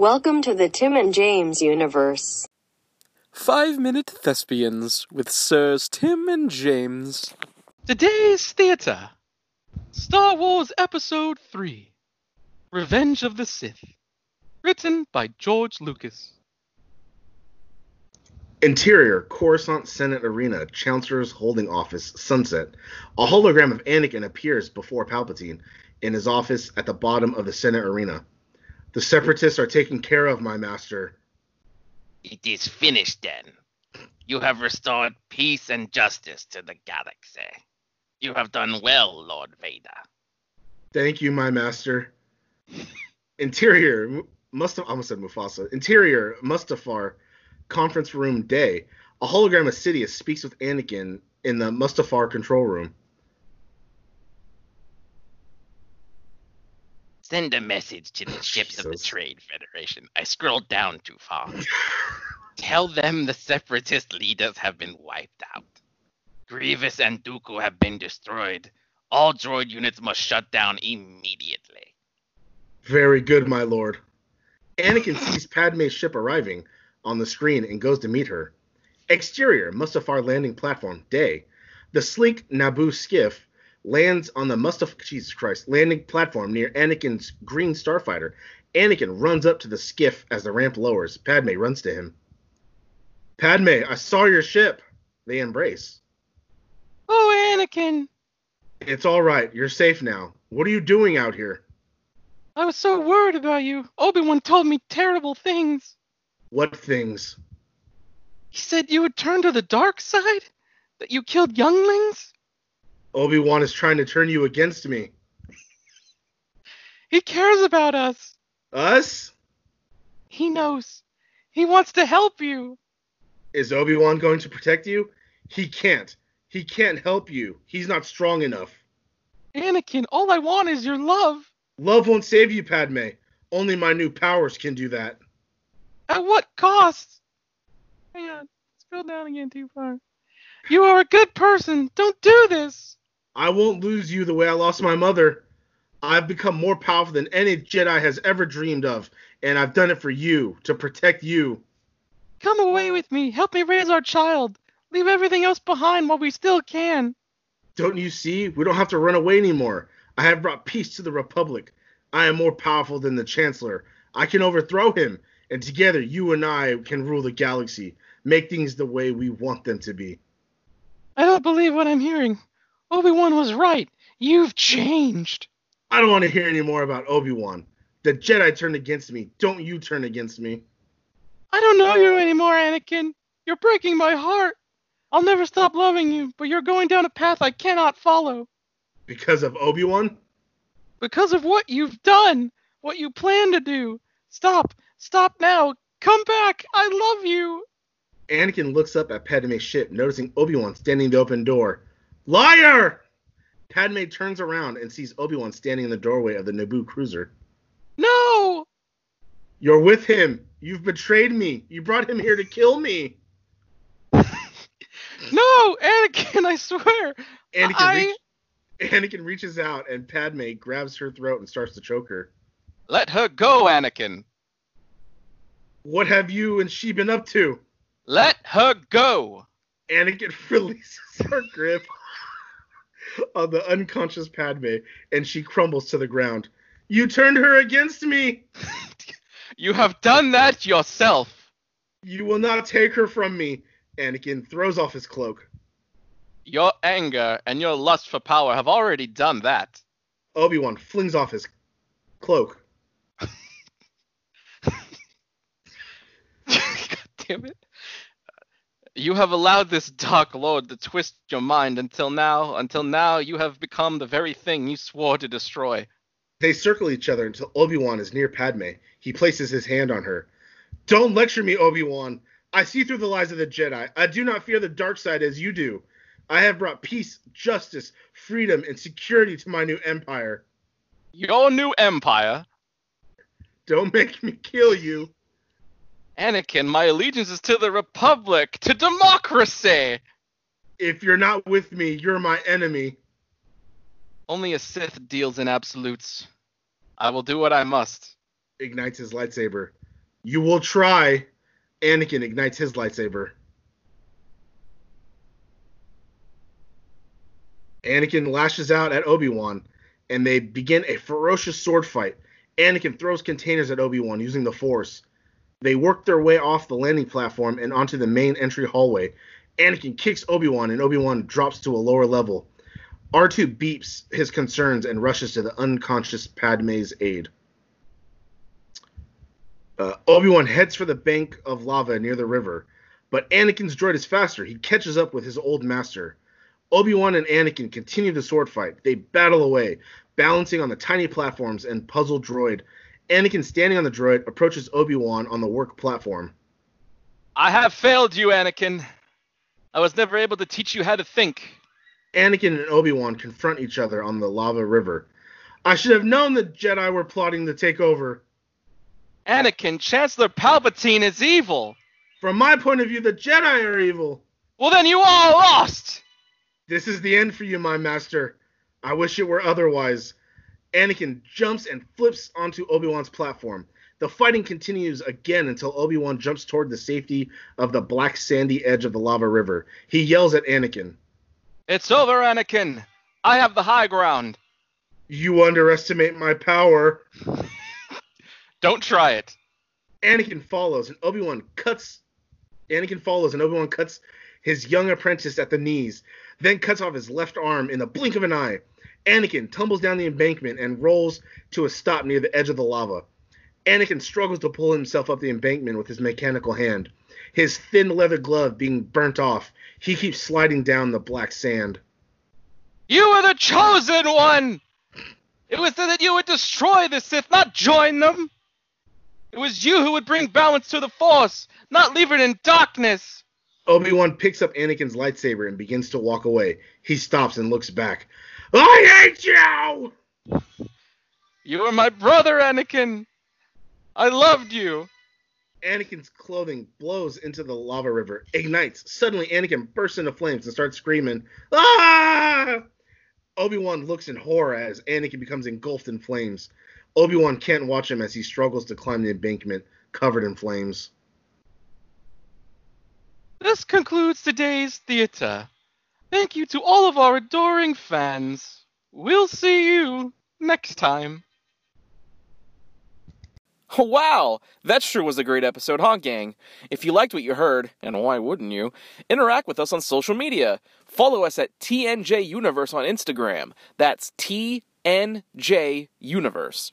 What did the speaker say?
Welcome to the Tim and James universe. Five Minute Thespians with Sirs Tim and James. Today's theater Star Wars Episode 3 Revenge of the Sith. Written by George Lucas. Interior, Coruscant Senate Arena, Chancellor's Holding Office, Sunset. A hologram of Anakin appears before Palpatine in his office at the bottom of the Senate Arena. The Separatists are taken care of, my master. It is finished then. You have restored peace and justice to the galaxy. You have done well, Lord Vader. Thank you, my master. Interior, Mustaf- I almost said Mufasa. Interior, Mustafar, conference room day. A hologram of Sidious speaks with Anakin in the Mustafar control room. Send a message to the oh, ships of the Trade Federation. I scrolled down too far. Tell them the separatist leaders have been wiped out. Grievous and Dooku have been destroyed. All droid units must shut down immediately. Very good, my lord. Anakin sees Padme's ship arriving on the screen and goes to meet her. Exterior, Mustafar landing platform, day. The sleek Naboo skiff lands on the Mustafar Jesus Christ landing platform near Anakin's green starfighter. Anakin runs up to the skiff as the ramp lowers. Padme runs to him. Padme, I saw your ship. They embrace. Oh, Anakin! It's all right. You're safe now. What are you doing out here? I was so worried about you. Obi-Wan told me terrible things. What things? He said you had turned to the dark side? That you killed younglings? Obi-Wan is trying to turn you against me. He cares about us. Us? He knows. He wants to help you. Is Obi-Wan going to protect you? He can't. He can't help you. He's not strong enough. Anakin, all I want is your love. Love won't save you, Padme. Only my new powers can do that. At what cost? Hang on. Scroll down again too far. You are a good person. Don't do this. I won't lose you the way I lost my mother. I've become more powerful than any Jedi has ever dreamed of, and I've done it for you, to protect you. Come away with me. Help me raise our child. Leave everything else behind while we still can. Don't you see? We don't have to run away anymore. I have brought peace to the Republic. I am more powerful than the Chancellor. I can overthrow him, and together you and I can rule the galaxy, make things the way we want them to be. I don't believe what I'm hearing. Obi-Wan was right. You've changed. I don't want to hear any more about Obi-Wan. The Jedi turned against me. Don't you turn against me. I don't know you anymore, Anakin. You're breaking my heart. I'll never stop loving you, but you're going down a path I cannot follow. Because of Obi-Wan? Because of what you've done, what you plan to do. Stop. Stop now. Come back. I love you. Anakin looks up at Padme's ship, noticing Obi-Wan standing in the open door. Liar! Padme turns around and sees Obi-Wan standing in the doorway of the Naboo cruiser. No. You're with him. You've betrayed me. You brought him here to kill me. No, Anakin, I swear. Anakin, I- reach- Anakin reaches out and Padme grabs her throat and starts to choke her. Let her go, Anakin. What have you and she been up to? Let her go. Anakin releases her grip on the unconscious Padme and she crumbles to the ground. You turned her against me. You have done that yourself. You will not take her from me. Anakin throws off his cloak. Your anger and your lust for power have already done that. Obi-Wan flings off his cloak. God damn it. You have allowed this dark lord to twist your mind until now. Until now, you have become the very thing you swore to destroy. They circle each other until Obi-Wan is near Padme. He places his hand on her. Don't lecture me, Obi-Wan. I see through the lies of the Jedi. I do not fear the dark side as you do. I have brought peace, justice, freedom, and security to my new empire. Your new empire, Don't make me kill you. Anakin, my allegiance is to the Republic, to democracy. If you're not with me, you're my enemy. Only a Sith deals in absolutes. I will do what I must. Ignites his lightsaber. You will try. Anakin ignites his lightsaber. Anakin lashes out at Obi-Wan, and they begin a ferocious sword fight. Anakin throws containers at Obi-Wan using the Force. They work their way off the landing platform and onto the main entry hallway. Anakin kicks Obi-Wan, and Obi-Wan drops to a lower level. R2 beeps his concerns and rushes to the unconscious Padme's aid. Uh, Obi-Wan heads for the bank of lava near the river, but Anakin's droid is faster. He catches up with his old master. Obi-Wan and Anakin continue the sword fight. They battle away, balancing on the tiny platforms and puzzle droid. Anakin, standing on the droid, approaches Obi-Wan on the work platform. I have failed you, Anakin. I was never able to teach you how to think. Anakin and Obi-Wan confront each other on the lava river. I should have known the Jedi were plotting to take over. Anakin, Chancellor Palpatine is evil. From my point of view, the Jedi are evil. Well, then you are lost. This is the end for you, my master. I wish it were otherwise. Anakin jumps and flips onto Obi-Wan's platform. The fighting continues again until Obi-Wan jumps toward the safety of the black sandy edge of the lava river. He yells at Anakin. It's over, Anakin. I have the high ground. You underestimate my power. Don't try it. Anakin follows and Obi-Wan cuts Anakin follows and Obi-Wan cuts his young apprentice at the knees, then cuts off his left arm in the blink of an eye. Anakin tumbles down the embankment and rolls to a stop near the edge of the lava. Anakin struggles to pull himself up the embankment with his mechanical hand. His thin leather glove being burnt off, he keeps sliding down the black sand. You are the chosen one. It was said that you would destroy the Sith, not join them. It was you who would bring balance to the Force, not leave it in darkness. Obi-Wan picks up Anakin's lightsaber and begins to walk away. He stops and looks back. I hate you! You are my brother, Anakin. I loved you. Anakin's clothing blows into the lava river, ignites. Suddenly, Anakin bursts into flames and starts screaming, Ah! Obi-Wan looks in horror as Anakin becomes engulfed in flames. Obi-Wan can't watch him as he struggles to climb the embankment covered in flames. This concludes today's theater. Thank you to all of our adoring fans. We'll see you next time. Wow, that sure was a great episode, huh, gang? If you liked what you heard, and why wouldn't you, interact with us on social media. Follow us at TNJ Universe on Instagram. That's TNJ Universe.